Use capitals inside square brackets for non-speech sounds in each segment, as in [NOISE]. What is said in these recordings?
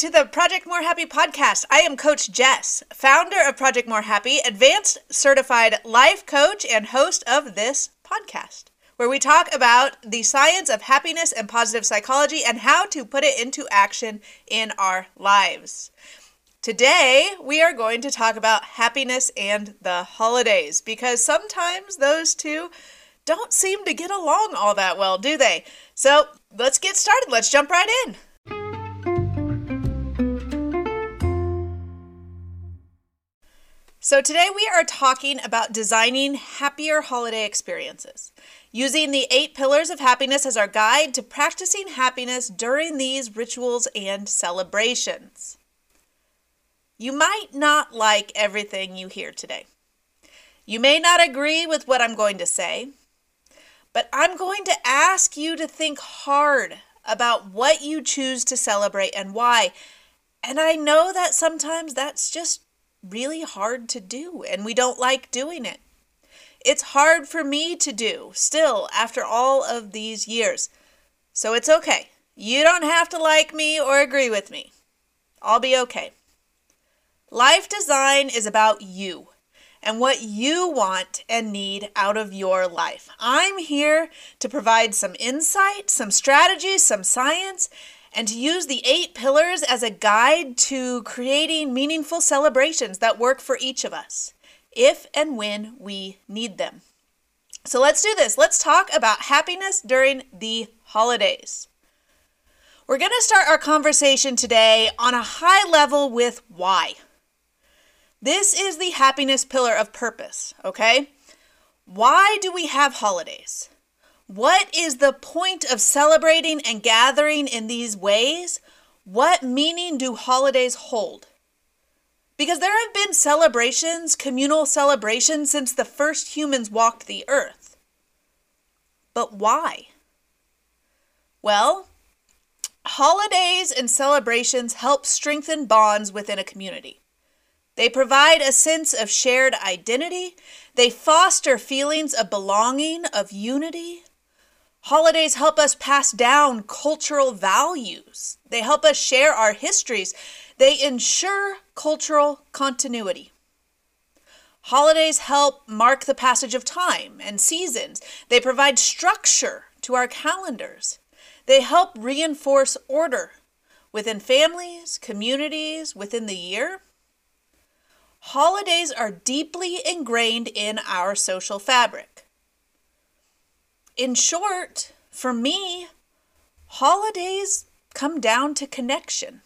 to the Project More Happy podcast. I am Coach Jess, founder of Project More Happy, advanced certified life coach, and host of this podcast, where we talk about the science of happiness and positive psychology and how to put it into action in our lives. Today, we are going to talk about happiness and the holidays because sometimes those two don't seem to get along all that well, do they? So let's get started. Let's jump right in. So, today we are talking about designing happier holiday experiences, using the eight pillars of happiness as our guide to practicing happiness during these rituals and celebrations. You might not like everything you hear today. You may not agree with what I'm going to say, but I'm going to ask you to think hard about what you choose to celebrate and why. And I know that sometimes that's just really hard to do, and we don't like doing it. It's hard for me to do still after all of these years. So it's okay. You don't have to like me or agree with me. I'll be okay. Life design is about you and what you want and need out of your life. I'm here to provide some insight, some strategies, some science, and to use the eight pillars as a guide to creating meaningful celebrations that work for each of us, if and when we need them. So let's do this. Let's talk about happiness during the holidays. We're going to start our conversation today on a high level with why. This is the happiness pillar of purpose, okay? Why do we have holidays? What is the point of celebrating and gathering in these ways? What meaning do holidays hold? Because there have been celebrations, communal celebrations, since the first humans walked the earth. But why? Well, holidays and celebrations help strengthen bonds within a community. They provide a sense of shared identity. They foster feelings of belonging, of unity, Holidays help us pass down cultural values. They help us share our histories. They ensure cultural continuity. Holidays help mark the passage of time and seasons. They provide structure to our calendars. They help reinforce order within families, communities, within the year. Holidays are deeply ingrained in our social fabric in short, for me, holidays come down to connection.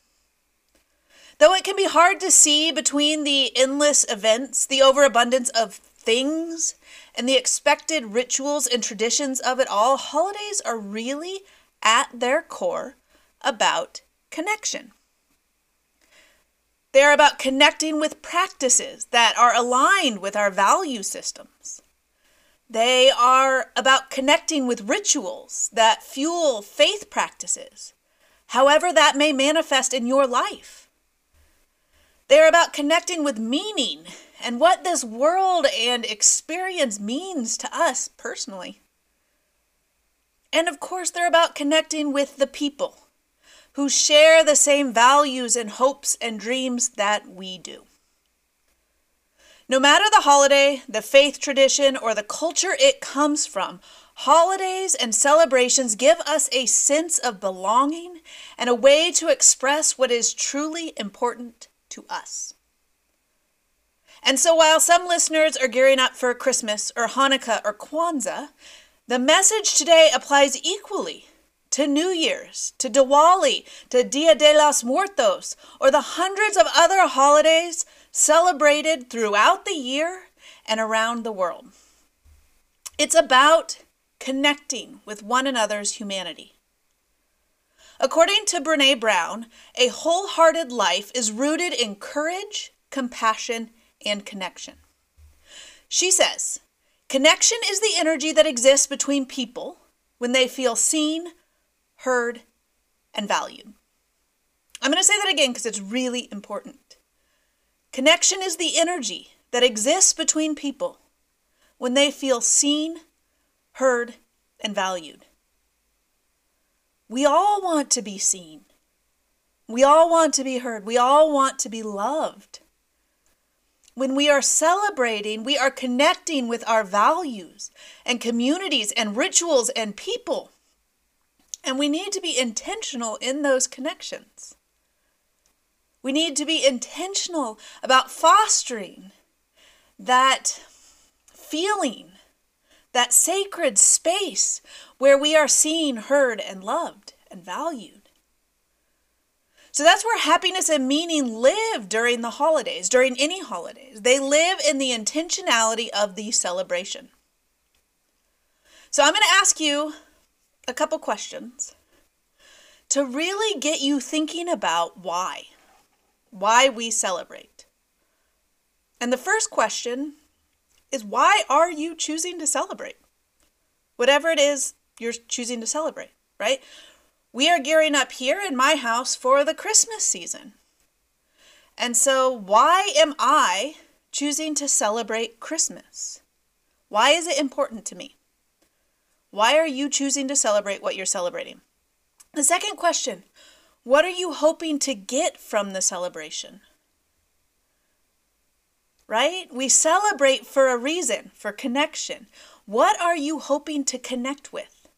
Though it can be hard to see between the endless events, the overabundance of things, and the expected rituals and traditions of it all, holidays are really, at their core, about connection. They're about connecting with practices that are aligned with our value systems. They are about connecting with rituals that fuel faith practices, however that may manifest in your life. They're about connecting with meaning and what this world and experience means to us personally. And of course, they're about connecting with the people who share the same values and hopes and dreams that we do. No matter the holiday, the faith tradition, or the culture it comes from, holidays and celebrations give us a sense of belonging and a way to express what is truly important to us. And so, while some listeners are gearing up for Christmas or Hanukkah or Kwanzaa, the message today applies equally to New Year's, to Diwali, to Dia de los Muertos, or the hundreds of other holidays celebrated throughout the year and around the world. It's about connecting with one another's humanity. According to Brene Brown, a wholehearted life is rooted in courage, compassion, and connection. She says, Connection is the energy that exists between people when they feel seen, heard, and valued. I'm going to say that again because it's really important. Connection is the energy that exists between people when they feel seen, heard, and valued. We all want to be seen. We all want to be heard. We all want to be loved. When we are celebrating, we are connecting with our values and communities and rituals and people. And we need to be intentional in those connections. We need to be intentional about fostering that feeling, that sacred space where we are seen, heard, and loved and valued. So that's where happiness and meaning live during the holidays, during any holidays. They live in the intentionality of the celebration. So I'm going to ask you a couple questions to really get you thinking about why. Why we celebrate. And the first question is why are you choosing to celebrate? Whatever it is you're choosing to celebrate, right? we are gearing up here in my house for the Christmas season. And so, why am I choosing to celebrate Christmas? Why is it important to me? Why are you choosing to celebrate what you're celebrating? The second question What are you hoping to get from the celebration? Right? We celebrate for a reason, for connection. What are you hoping to connect with?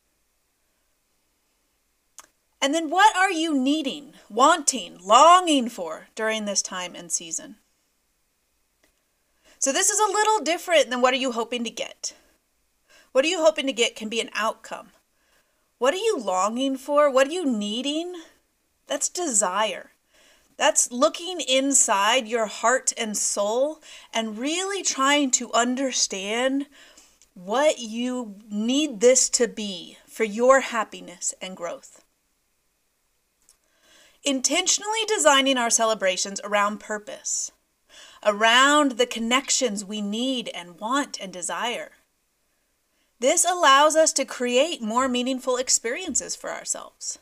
And then what are you needing, wanting, longing for during this time and season? So this is a little different than what are you hoping to get? What are you hoping to get can be an outcome. What are you longing for? What are you needing? That's desire. That's looking inside your heart and soul and really trying to understand what you need this to be for your happiness and growth intentionally designing our celebrations around purpose, around the connections we need and want and desire. This allows us to create more meaningful experiences for ourselves.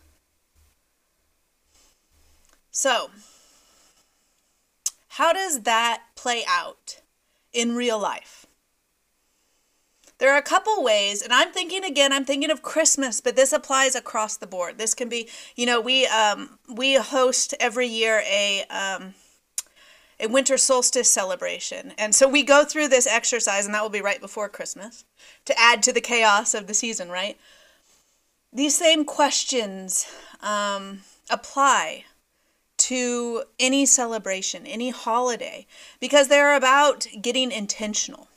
So, how does that play out in real life? There are a couple ways, and I'm thinking again, I'm thinking of Christmas, but this applies across the board. This can be, you know, we um, we host every year a um, a winter solstice celebration, and so we go through this exercise, and that will be right before Christmas to add to the chaos of the season, right? These same questions um, apply to any celebration, any holiday, because they're about getting intentional.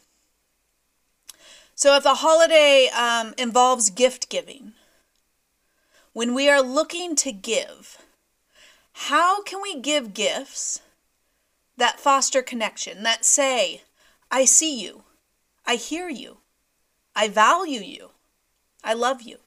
So, if the holiday um, involves gift giving, when we are looking to give, how can we give gifts that foster connection, that say, I see you, I hear you, I value you, I love you?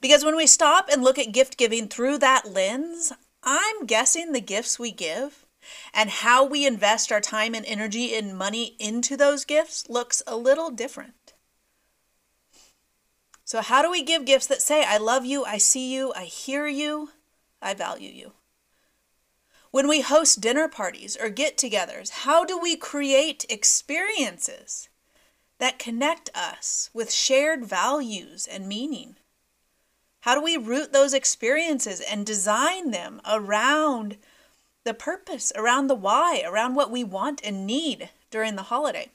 Because when we stop and look at gift giving through that lens, I'm guessing the gifts we give and how we invest our time and energy and money into those gifts looks a little different. So, how do we give gifts that say, I love you, I see you, I hear you, I value you? When we host dinner parties or get togethers, how do we create experiences that connect us with shared values and meaning? How do we root those experiences and design them around the purpose, around the why, around what we want and need during the holiday.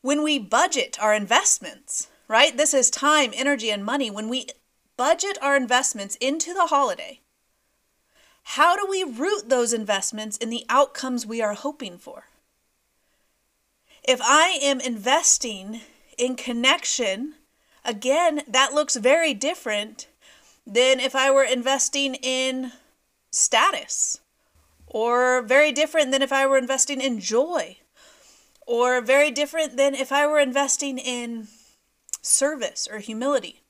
When we budget our investments, right? This is time, energy, and money. When we budget our investments into the holiday, how do we root those investments in the outcomes we are hoping for? If I am investing in connection, again, that looks very different than if I were investing in status, or very different than if I were investing in joy, or very different than if I were investing in service or humility.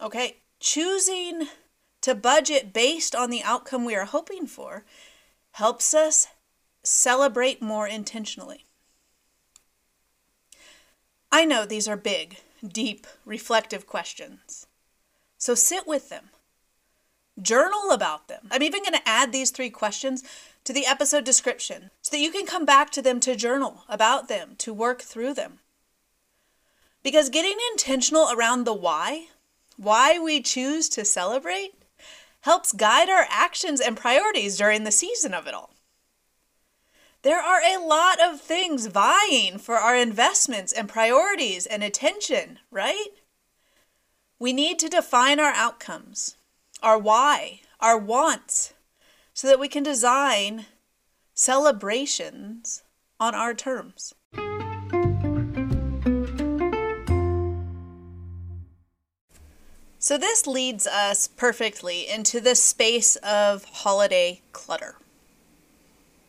Okay, choosing to budget based on the outcome we are hoping for helps us celebrate more intentionally. I know these are big, deep, reflective questions. So sit with them. Journal about them. I'm even going to add these three questions to the episode description so that you can come back to them to journal about them, to work through them. Because getting intentional around the why, why we choose to celebrate, helps guide our actions and priorities during the season of it all. There are a lot of things vying for our investments and priorities and attention, right? We need to define our outcomes, our why, our wants, so that we can design celebrations on our terms. So, this leads us perfectly into the space of holiday clutter.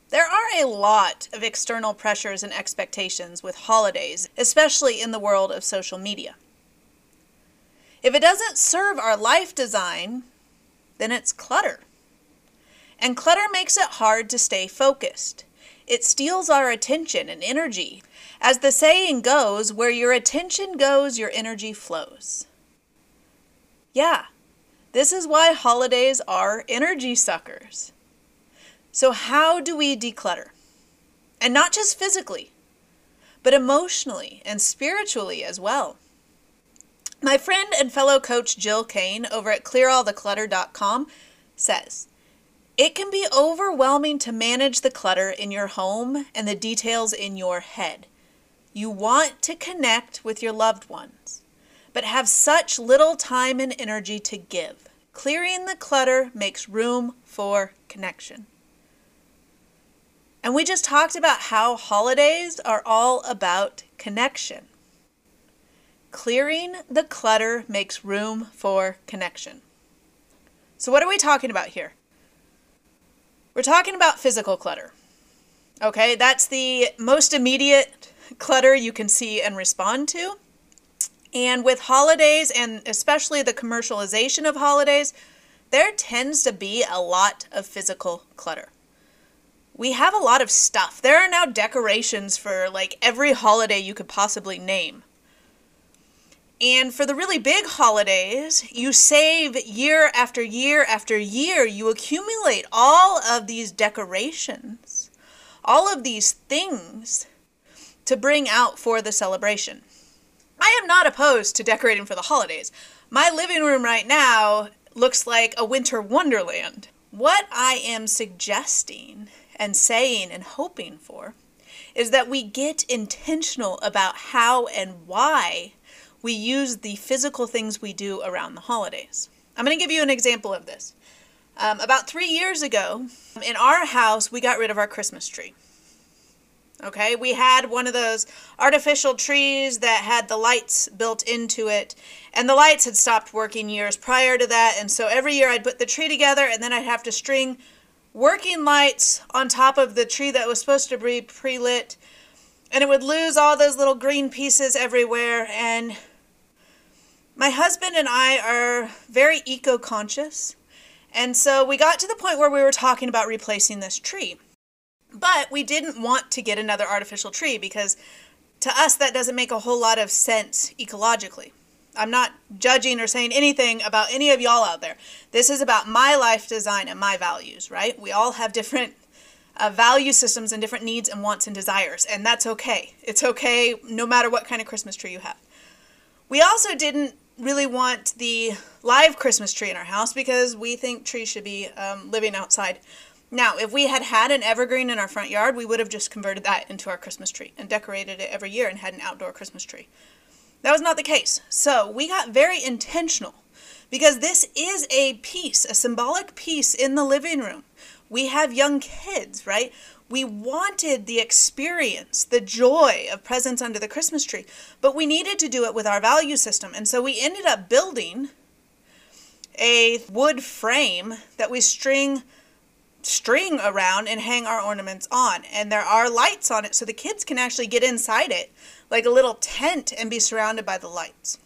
There are a lot of external pressures and expectations with holidays, especially in the world of social media. If it doesn't serve our life design, then it's clutter. And clutter makes it hard to stay focused. It steals our attention and energy. As the saying goes, where your attention goes, your energy flows. Yeah, this is why holidays are energy suckers. So, how do we declutter? And not just physically, but emotionally and spiritually as well. My friend and fellow coach Jill Kane over at clearalltheclutter.com says, It can be overwhelming to manage the clutter in your home and the details in your head. You want to connect with your loved ones, but have such little time and energy to give. Clearing the clutter makes room for connection. And we just talked about how holidays are all about connection. Clearing the clutter makes room for connection. So, what are we talking about here? We're talking about physical clutter. Okay, that's the most immediate clutter you can see and respond to. And with holidays, and especially the commercialization of holidays, there tends to be a lot of physical clutter we have a lot of stuff. There are now decorations for like every holiday you could possibly name. And for the really big holidays, you save year after year after year. You accumulate all of these decorations, all of these things to bring out for the celebration. I am not opposed to decorating for the holidays. My living room right now looks like a winter wonderland. What I am suggesting and saying and hoping for is that we get intentional about how and why we use the physical things we do around the holidays. I'm going to give you an example of this. Um, about three years ago, in our house, we got rid of our Christmas tree. Okay, we had one of those artificial trees that had the lights built into it, and the lights had stopped working years prior to that. And so every year I'd put the tree together, and then I'd have to string working lights on top of the tree that was supposed to be pre lit, and it would lose all those little green pieces everywhere. And my husband and I are very eco conscious, and so we got to the point where we were talking about replacing this tree. But we didn't want to get another artificial tree because to us that doesn't make a whole lot of sense ecologically. I'm not judging or saying anything about any of y'all out there. This is about my life design and my values, right? We all have different uh, value systems and different needs and wants and desires, and that's okay. It's okay no matter what kind of Christmas tree you have. We also didn't really want the live Christmas tree in our house because we think trees should be um, living outside. Now, if we had had an evergreen in our front yard, we would have just converted that into our Christmas tree and decorated it every year and had an outdoor Christmas tree. That was not the case. So we got very intentional because this is a piece, a symbolic piece in the living room. We have young kids, right? We wanted the experience, the joy of presents under the Christmas tree, but we needed to do it with our value system. And so we ended up building a wood frame that we string string around and hang our ornaments on. And there are lights on it so the kids can actually get inside it like a little tent and be surrounded by the lights.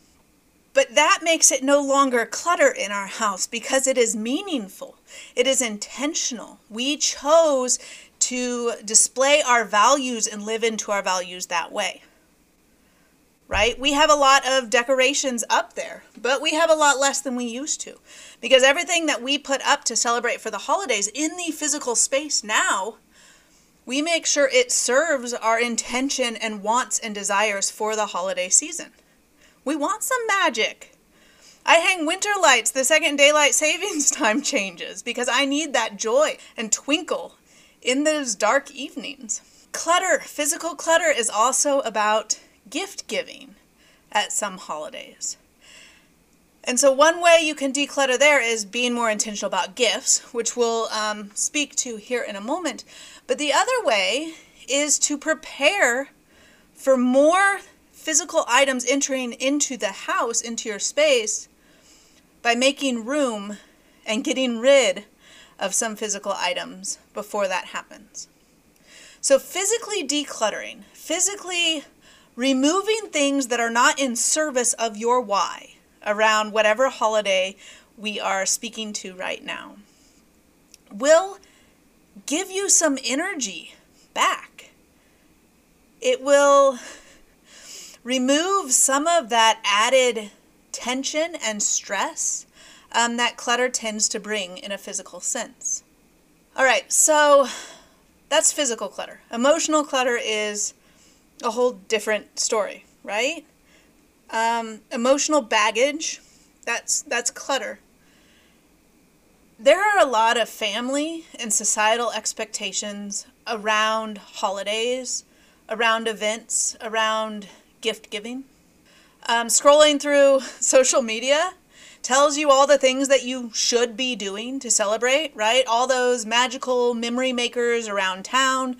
But that makes it no longer clutter in our house because it is meaningful. It is intentional. We chose to display our values and live into our values that way. Right? We have a lot of decorations up there, but we have a lot less than we used to. Because everything that we put up to celebrate for the holidays in the physical space now we make sure it serves our intention and wants and desires for the holiday season. We want some magic. I hang winter lights the second daylight savings [LAUGHS] time changes because I need that joy and twinkle in those dark evenings. Clutter, physical clutter, is also about gift giving at some holidays. And so, one way you can declutter there is being more intentional about gifts, which we'll um, speak to here in a moment. But the other way is to prepare for more physical items entering into the house, into your space, by making room and getting rid of some physical items before that happens. So, physically decluttering, physically removing things that are not in service of your why around whatever holiday we are speaking to right now, will give you some energy back. It will remove some of that added tension and stress um, that clutter tends to bring in a physical sense. All right, so that's physical clutter. Emotional clutter is a whole different story, right? Um, emotional baggage, that's that's clutter. There are a lot of family and societal expectations around holidays, around events, around gift giving. Um, scrolling through [LAUGHS] social media tells you all the things that you should be doing to celebrate, right? All those magical memory makers around town,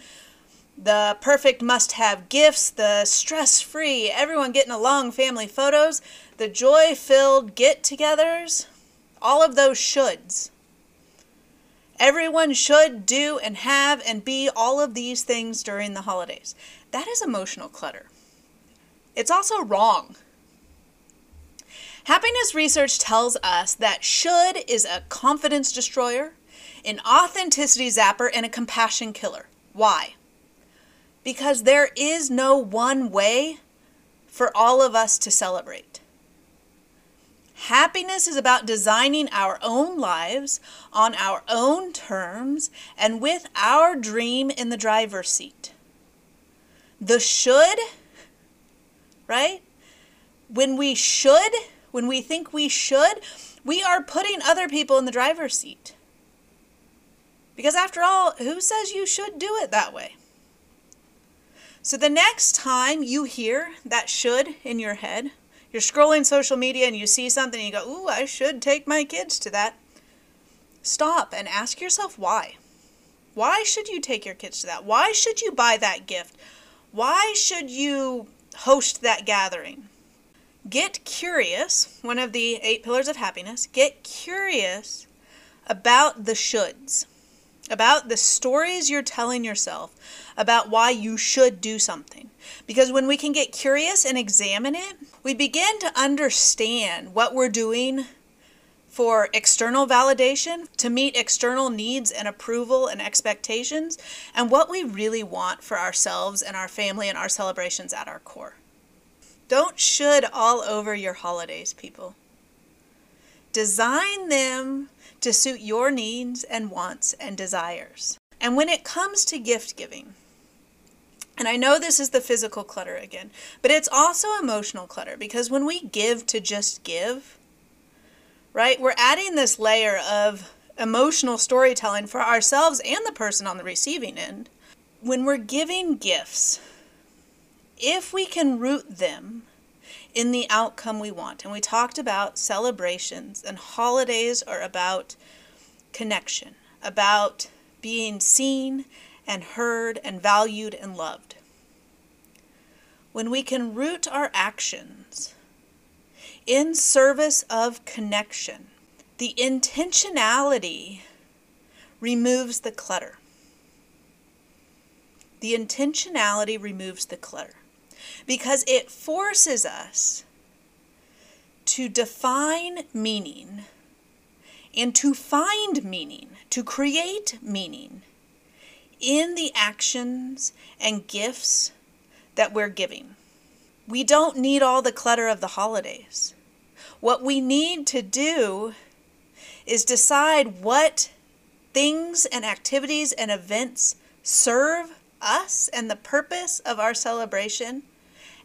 the perfect must have gifts, the stress free, everyone getting along family photos, the joy filled get togethers, all of those shoulds. Everyone should do and have and be all of these things during the holidays. That is emotional clutter. It's also wrong. Happiness research tells us that should is a confidence destroyer, an authenticity zapper, and a compassion killer. Why? Because there is no one way for all of us to celebrate. Happiness is about designing our own lives on our own terms and with our dream in the driver's seat. The should, right? When we should, when we think we should, we are putting other people in the driver's seat. Because after all, who says you should do it that way? So the next time you hear that should in your head, you're scrolling social media and you see something and you go, Ooh, I should take my kids to that. Stop and ask yourself why. Why should you take your kids to that? Why should you buy that gift? Why should you host that gathering? Get curious, one of the eight pillars of happiness, get curious about the shoulds, about the stories you're telling yourself about why you should do something. Because when we can get curious and examine it, we begin to understand what we're doing for external validation, to meet external needs and approval and expectations, and what we really want for ourselves and our family and our celebrations at our core. Don't should all over your holidays, people. Design them to suit your needs and wants and desires. And when it comes to gift giving, and I know this is the physical clutter again, but it's also emotional clutter because when we give to just give, right, we're adding this layer of emotional storytelling for ourselves and the person on the receiving end. When we're giving gifts, if we can root them in the outcome we want. And we talked about celebrations, and holidays are about connection, about being seen and heard and valued and loved. When we can root our actions in service of connection, the intentionality removes the clutter. The intentionality removes the clutter because it forces us to define meaning and to find meaning, to create meaning in the actions and gifts that we're giving. We don't need all the clutter of the holidays. What we need to do is decide what things and activities and events serve us and the purpose of our celebration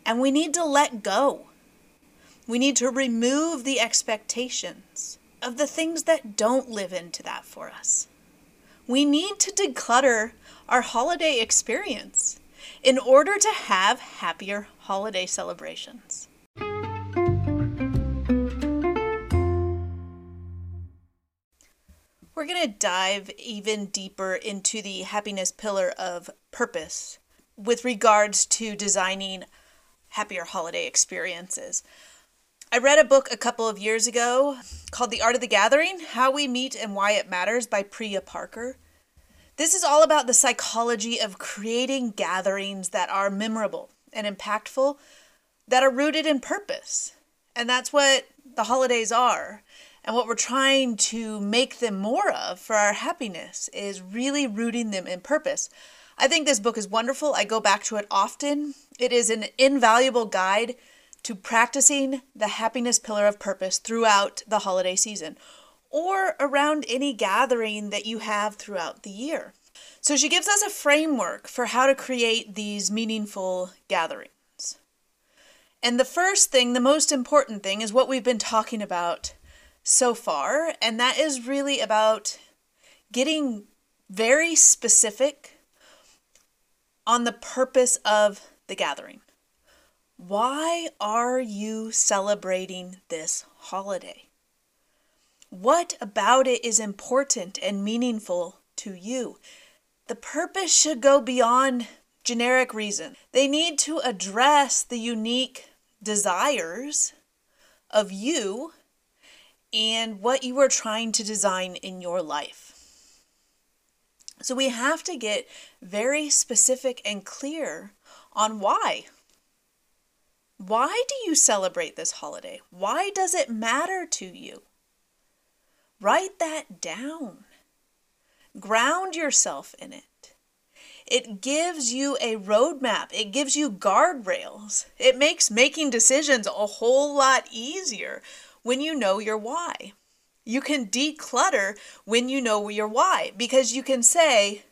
and we need to let go We need to remove the expectations of the things that don't live into that for us. We need to declutter our holiday experience in order to have happier holiday celebrations. We're going to dive even deeper into the happiness pillar of purpose with regards to designing happier holiday experiences. I read a book a couple of years ago called The Art of the Gathering How We Meet and Why It Matters by Priya Parker. This is all about the psychology of creating gatherings that are memorable and impactful, that are rooted in purpose. And that's what the holidays are. And what we're trying to make them more of for our happiness is really rooting them in purpose. I think this book is wonderful. I go back to it often. It is an invaluable guide to practicing the happiness pillar of purpose throughout the holiday season or around any gathering that you have throughout the year. So she gives us a framework for how to create these meaningful gatherings. And the first thing, the most important thing, is what we've been talking about so far, and that is really about getting very specific on the purpose of the gathering. Why are you celebrating this holiday? What about it is important and meaningful to you? The purpose should go beyond generic reason. They need to address the unique desires of you and what you are trying to design in your life. So we have to get very specific and clear on why. Why do you celebrate this holiday? Why does it matter to you? Write that down. Ground yourself in it. It gives you a roadmap. It gives you guardrails. It makes making decisions a whole lot easier when you know your why. You can declutter when you know your why because you can say,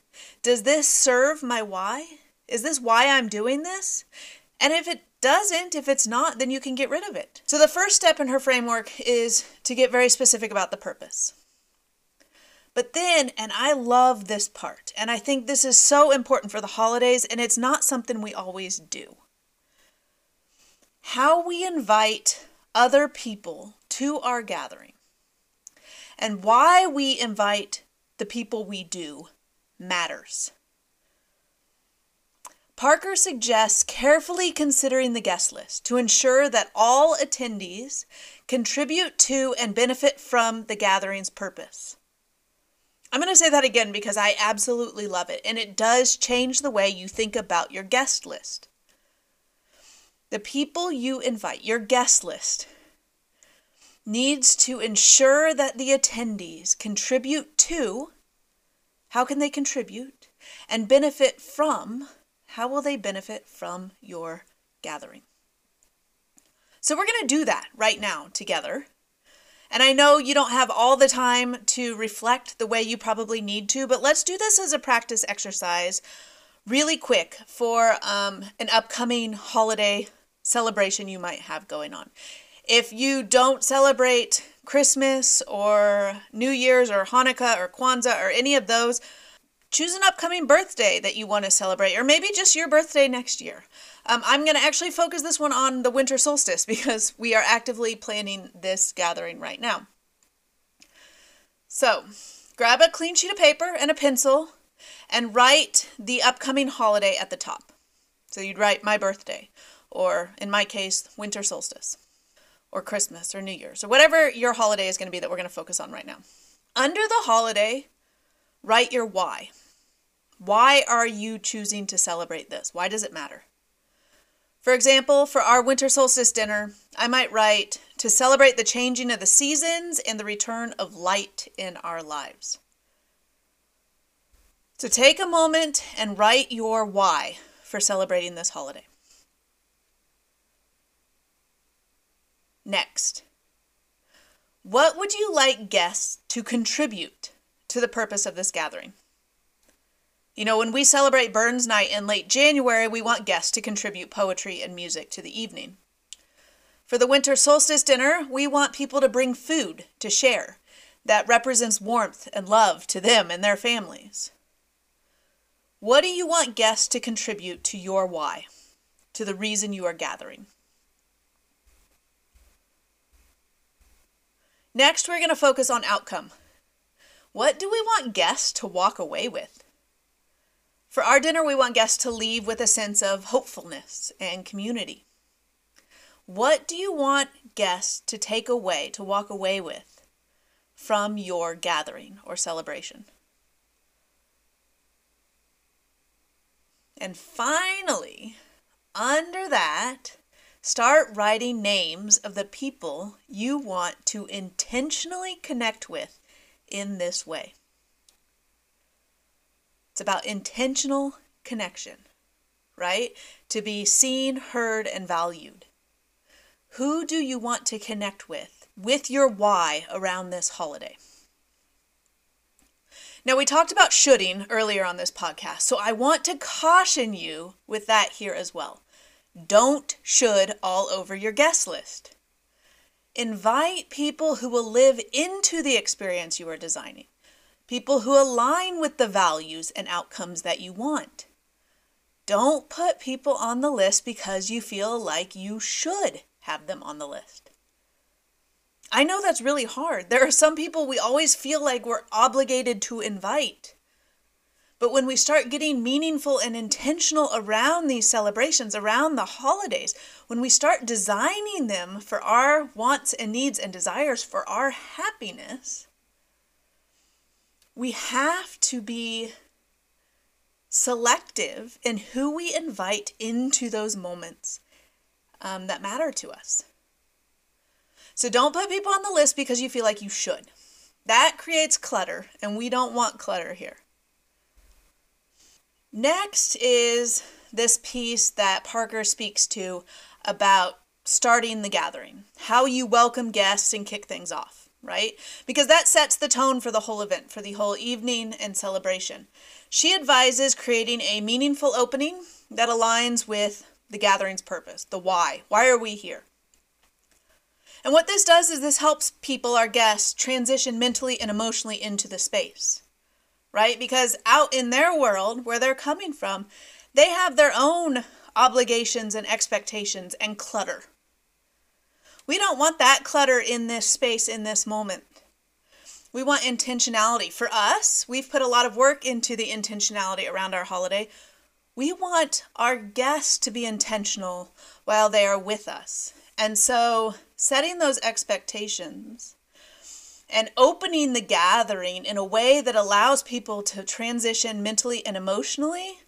Does this serve my why? Is this why I'm doing this? And if it doesn't, if it's not, then you can get rid of it. So the first step in her framework is to get very specific about the purpose. But then, and I love this part, and I think this is so important for the holidays, and it's not something we always do. How we invite other people to our gathering and why we invite the people we do matters. Parker suggests carefully considering the guest list to ensure that all attendees contribute to and benefit from the gathering's purpose. I'm going to say that again because I absolutely love it, and it does change the way you think about your guest list. The people you invite, your guest list, needs to ensure that the attendees contribute to how can they contribute and benefit from how will they benefit from your gathering? So, we're going to do that right now together. And I know you don't have all the time to reflect the way you probably need to, but let's do this as a practice exercise really quick for um, an upcoming holiday celebration you might have going on. If you don't celebrate Christmas or New Year's or Hanukkah or Kwanzaa or any of those, choose an upcoming birthday that you want to celebrate, or maybe just your birthday next year. Um, I'm going to actually focus this one on the winter solstice [LAUGHS] because we are actively planning this gathering right now. So, grab a clean sheet of paper and a pencil and write the upcoming holiday at the top. So, you'd write my birthday, or in my case, winter solstice, or Christmas, or New Year's, or whatever your holiday is going to be that we're going to focus on right now. Under the holiday, write your why. Why are you choosing to celebrate this? Why does it matter? For example, for our winter solstice dinner, I might write to celebrate the changing of the seasons and the return of light in our lives. So take a moment and write your why for celebrating this holiday. Next, what would you like guests to contribute to the purpose of this gathering? You know, when we celebrate Burns Night in late January, we want guests to contribute poetry and music to the evening. For the winter solstice dinner, we want people to bring food to share that represents warmth and love to them and their families. What do you want guests to contribute to your why, to the reason you are gathering? Next, we're going to focus on outcome. What do we want guests to walk away with? For our dinner, we want guests to leave with a sense of hopefulness and community. What do you want guests to take away, to walk away with from your gathering or celebration? And finally, under that, start writing names of the people you want to intentionally connect with in this way. It's about intentional connection, right? To be seen, heard, and valued. Who do you want to connect with, with your why around this holiday? Now, we talked about shoulding earlier on this podcast, so I want to caution you with that here as well. Don't should all over your guest list. Invite people who will live into the experience you are designing, people who align with the values and outcomes that you want. Don't put people on the list because you feel like you should have them on the list. I know that's really hard. There are some people we always feel like we're obligated to invite. But when we start getting meaningful and intentional around these celebrations, around the holidays, when we start designing them for our wants and needs and desires, for our happiness, we have to be selective in who we invite into those moments um, that matter to us. So don't put people on the list because you feel like you should. That creates clutter, and we don't want clutter here. Next is this piece that Parker speaks to about starting the gathering, how you welcome guests and kick things off, right? Because that sets the tone for the whole event, for the whole evening and celebration. She advises creating a meaningful opening that aligns with the gathering's purpose, the why. Why are we here? And what this does is this helps people, our guests, transition mentally and emotionally into the space, right? Because out in their world, where they're coming from, they have their own obligations and expectations and clutter. We don't want that clutter in this space, in this moment. We want intentionality. For us, we've put a lot of work into the intentionality around our holiday. We want our guests to be intentional while they are with us. And so setting those expectations and opening the gathering in a way that allows people to transition mentally and emotionally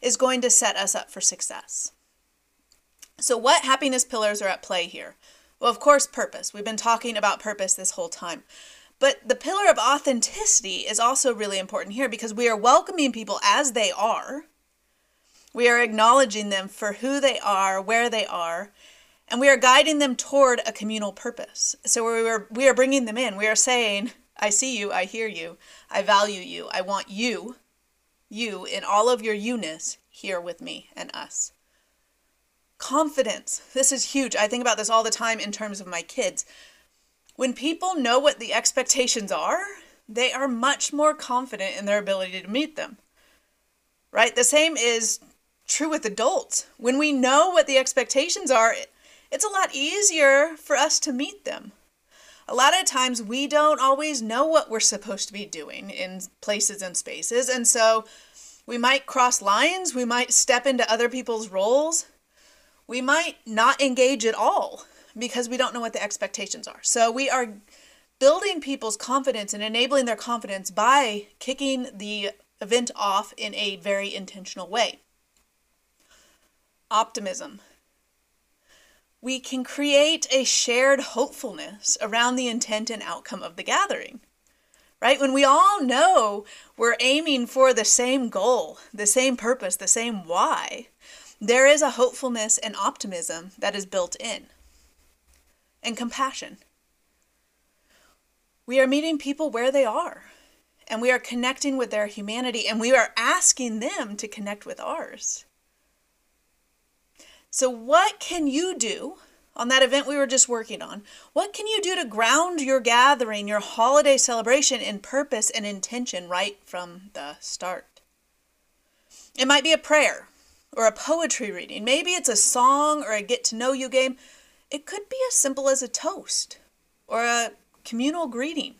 is going to set us up for success. So, what happiness pillars are at play here? Well, of course, purpose. We've been talking about purpose this whole time. But the pillar of authenticity is also really important here because we are welcoming people as they are. We are acknowledging them for who they are, where they are, and we are guiding them toward a communal purpose. So we are, we are bringing them in. We are saying, I see you, I hear you, I value you, I want you, you in all of your you-ness here with me and us. Confidence. This is huge. I think about this all the time in terms of my kids. When people know what the expectations are, they are much more confident in their ability to meet them. Right? The same is true with adults. When we know what the expectations are, it's a lot easier for us to meet them. A lot of times we don't always know what we're supposed to be doing in places and spaces, and so we might cross lines, we might step into other people's roles, we might not engage at all because we don't know what the expectations are. So we are building people's confidence and enabling their confidence by kicking the event off in a very intentional way. Optimism we can create a shared hopefulness around the intent and outcome of the gathering. Right? When we all know we're aiming for the same goal, the same purpose, the same why, there is a hopefulness and optimism that is built in. And compassion. We are meeting people where they are, and we are connecting with their humanity, and we are asking them to connect with ours. So, what can you do on that event we were just working on, what can you do to ground your gathering, your holiday celebration in purpose and intention right from the start? It might be a prayer or a poetry reading. Maybe it's a song or a get to know you game. It could be as simple as a toast or a communal greeting.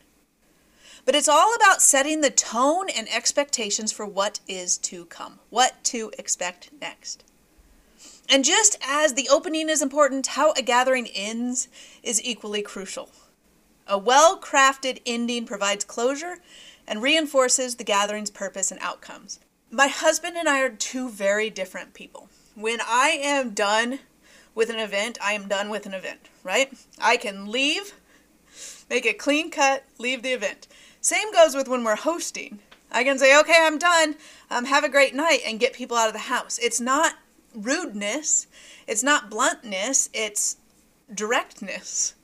But it's all about setting the tone and expectations for what is to come, what to expect next. And just as the opening is important, how a gathering ends is equally crucial. A well crafted ending provides closure and reinforces the gathering's purpose and outcomes. My husband and I are two very different people. When I am done with an event, I am done with an event, right? I can leave, make a clean cut, leave the event. Same goes with when we're hosting. I can say, okay, I'm done. Um, have a great night and get people out of the house. It's not rudeness, it's not bluntness, it's directness.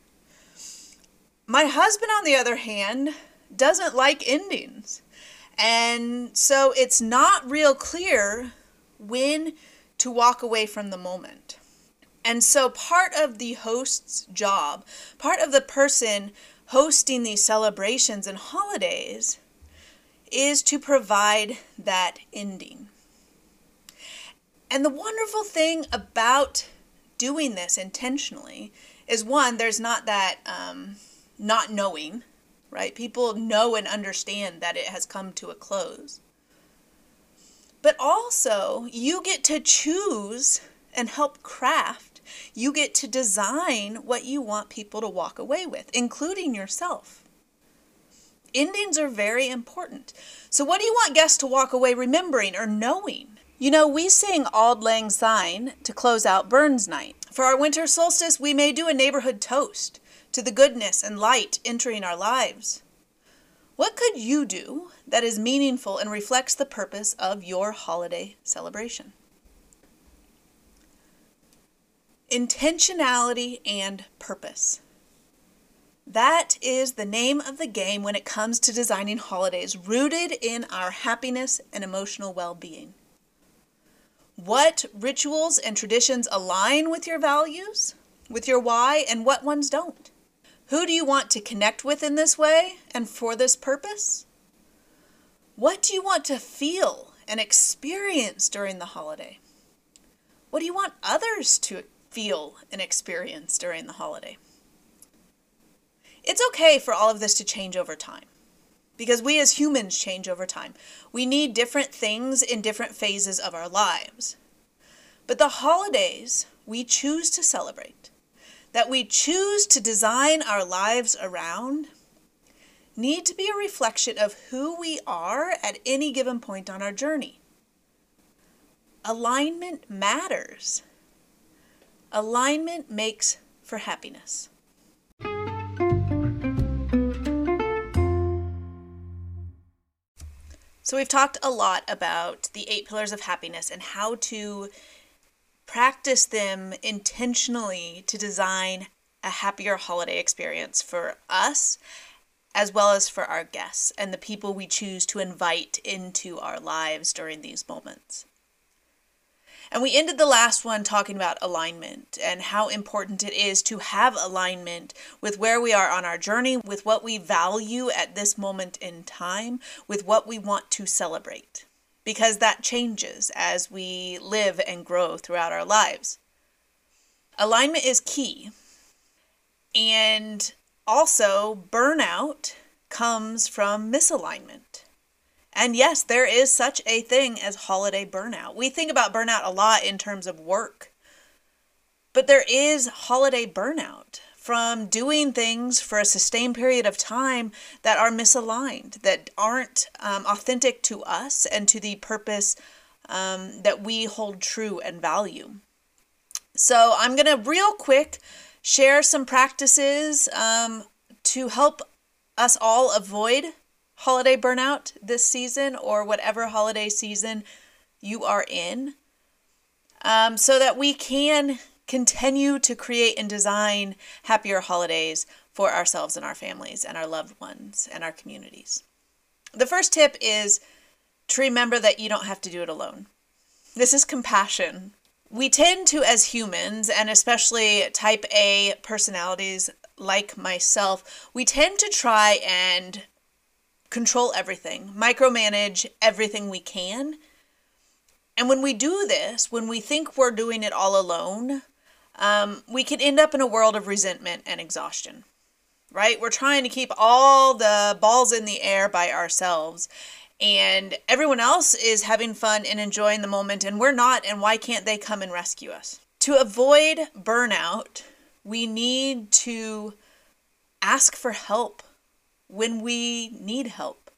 My husband, on the other hand, doesn't like endings. And so it's not real clear when to walk away from the moment. And so part of the host's job, part of the person hosting these celebrations and holidays, is to provide that ending. And the wonderful thing about doing this intentionally is one, there's not that um, not knowing, right? People know and understand that it has come to a close. But also, you get to choose and help craft. You get to design what you want people to walk away with, including yourself. Endings are very important. So, what do you want guests to walk away remembering or knowing? You know, we sing Auld Lang Syne to close out Burns Night. For our winter solstice, we may do a neighborhood toast to the goodness and light entering our lives. What could you do that is meaningful and reflects the purpose of your holiday celebration? Intentionality and purpose. That is the name of the game when it comes to designing holidays rooted in our happiness and emotional well being. What rituals and traditions align with your values, with your why, and what ones don't? Who do you want to connect with in this way and for this purpose? What do you want to feel and experience during the holiday? What do you want others to feel and experience during the holiday? It's okay for all of this to change over time because we as humans change over time. We need different things in different phases of our lives. But the holidays we choose to celebrate, that we choose to design our lives around, need to be a reflection of who we are at any given point on our journey. Alignment matters. Alignment makes for happiness. So, we've talked a lot about the eight pillars of happiness and how to practice them intentionally to design a happier holiday experience for us as well as for our guests and the people we choose to invite into our lives during these moments. And we ended the last one talking about alignment and how important it is to have alignment with where we are on our journey, with what we value at this moment in time, with what we want to celebrate. Because that changes as we live and grow throughout our lives. Alignment is key. And also, burnout comes from misalignment. And yes, there is such a thing as holiday burnout. We think about burnout a lot in terms of work, but there is holiday burnout from doing things for a sustained period of time that are misaligned, that aren't um, authentic to us and to the purpose um, that we hold true and value. So, I'm going to real quick share some practices um, to help us all avoid holiday burnout this season or whatever holiday season you are in um, so that we can continue to create and design happier holidays for ourselves and our families and our loved ones and our communities. The first tip is to remember that you don't have to do it alone. This is compassion we tend to, as humans, and especially type A personalities like myself, we tend to try and control everything, micromanage everything we can. And when we do this, when we think we're doing it all alone, um, we can end up in a world of resentment and exhaustion, right? We're trying to keep all the balls in the air by ourselves and everyone else is having fun and enjoying the moment, and we're not, and why can't they come and rescue us? To avoid burnout, we need to ask for help when we need help.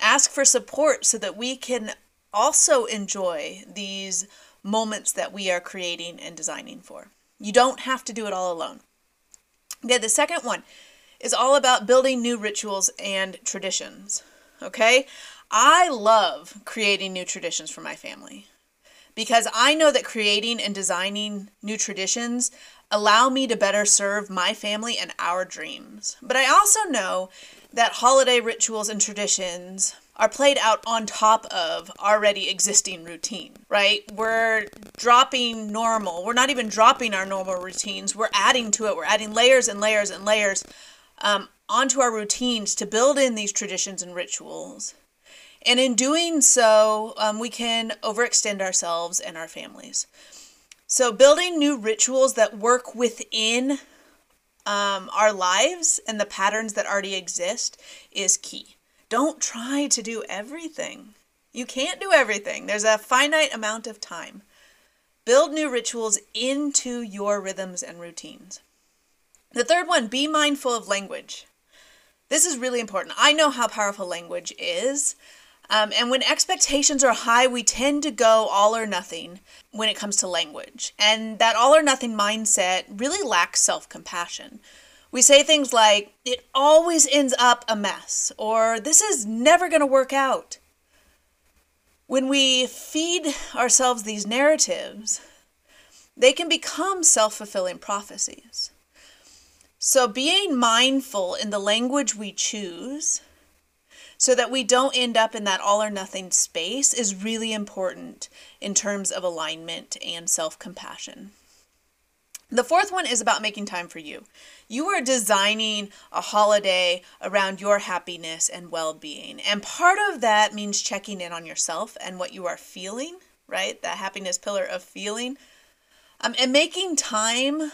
Ask for support so that we can also enjoy these moments that we are creating and designing for. You don't have to do it all alone. Okay, the second one is all about building new rituals and traditions. Okay, I love creating new traditions for my family because I know that creating and designing new traditions allow me to better serve my family and our dreams. But I also know that holiday rituals and traditions are played out on top of already existing routine, right? We're dropping normal. We're not even dropping our normal routines. We're adding to it. We're adding layers and layers and layers um, onto our routines to build in these traditions and rituals and in doing so, um, we can overextend ourselves and our families. So, building new rituals that work within um, our lives and the patterns that already exist is key. Don't try to do everything. You can't do everything, there's a finite amount of time. Build new rituals into your rhythms and routines. The third one be mindful of language. This is really important. I know how powerful language is. Um, and when expectations are high, we tend to go all or nothing when it comes to language. And that all or nothing mindset really lacks self compassion. We say things like, it always ends up a mess, or this is never going to work out. When we feed ourselves these narratives, they can become self fulfilling prophecies. So, being mindful in the language we choose so that we don't end up in that all or nothing space is really important in terms of alignment and self compassion. The fourth one is about making time for you. You are designing a holiday around your happiness and well being. And part of that means checking in on yourself and what you are feeling, right? That happiness pillar of feeling. Um, and making time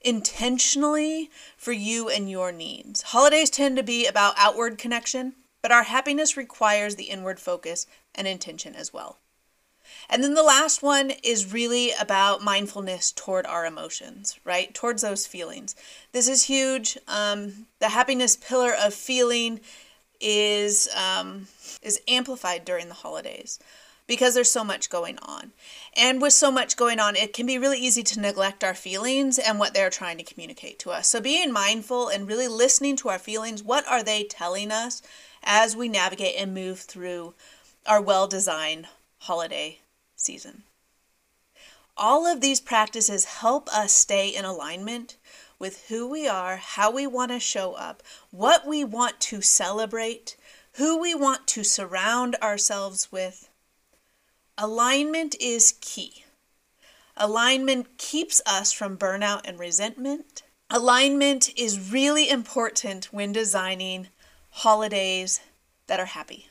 intentionally for you and your needs. Holidays tend to be about outward connection, but our happiness requires the inward focus and intention as well. And then the last one is really about mindfulness toward our emotions, right? Towards those feelings. This is huge. Um, the happiness pillar of feeling is um, is amplified during the holidays because there's so much going on. And with so much going on, it can be really easy to neglect our feelings and what they're trying to communicate to us. So being mindful and really listening to our feelings, what are they telling us? As we navigate and move through our well designed holiday season. All of these practices help us stay in alignment with who we are, how we want to show up, what we want to celebrate, who we want to surround ourselves with. Alignment is key. Alignment keeps us from burnout and resentment. Alignment is really important when designing holidays that are happy.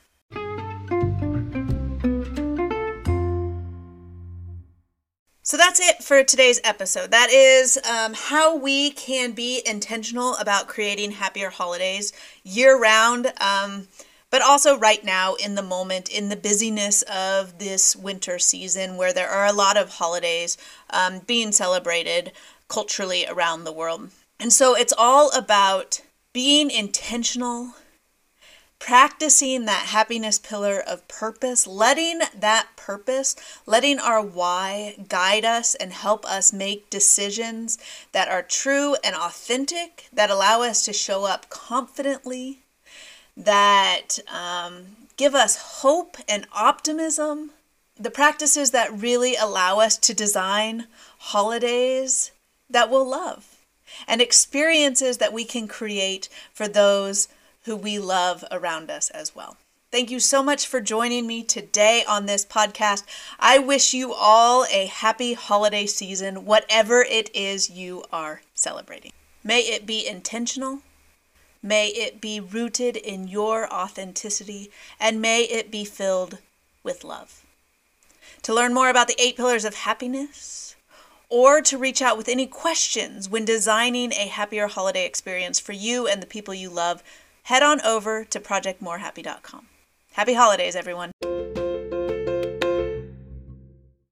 So that's it for today's episode. That is um, how we can be intentional about creating happier holidays year round, um, but also right now in the moment, in the busyness of this winter season where there are a lot of holidays um, being celebrated culturally around the world. And so it's all about being intentional practicing that happiness pillar of purpose, letting that purpose, letting our why guide us and help us make decisions that are true and authentic, that allow us to show up confidently, that um, give us hope and optimism. The practices that really allow us to design holidays that we'll love and experiences that we can create for those who we love around us as well. Thank you so much for joining me today on this podcast. I wish you all a happy holiday season, whatever it is you are celebrating. May it be intentional, may it be rooted in your authenticity, and may it be filled with love. To learn more about the eight pillars of happiness, or to reach out with any questions when designing a happier holiday experience for you and the people you love, head on over to projectmorehappy.com. Happy holidays, everyone.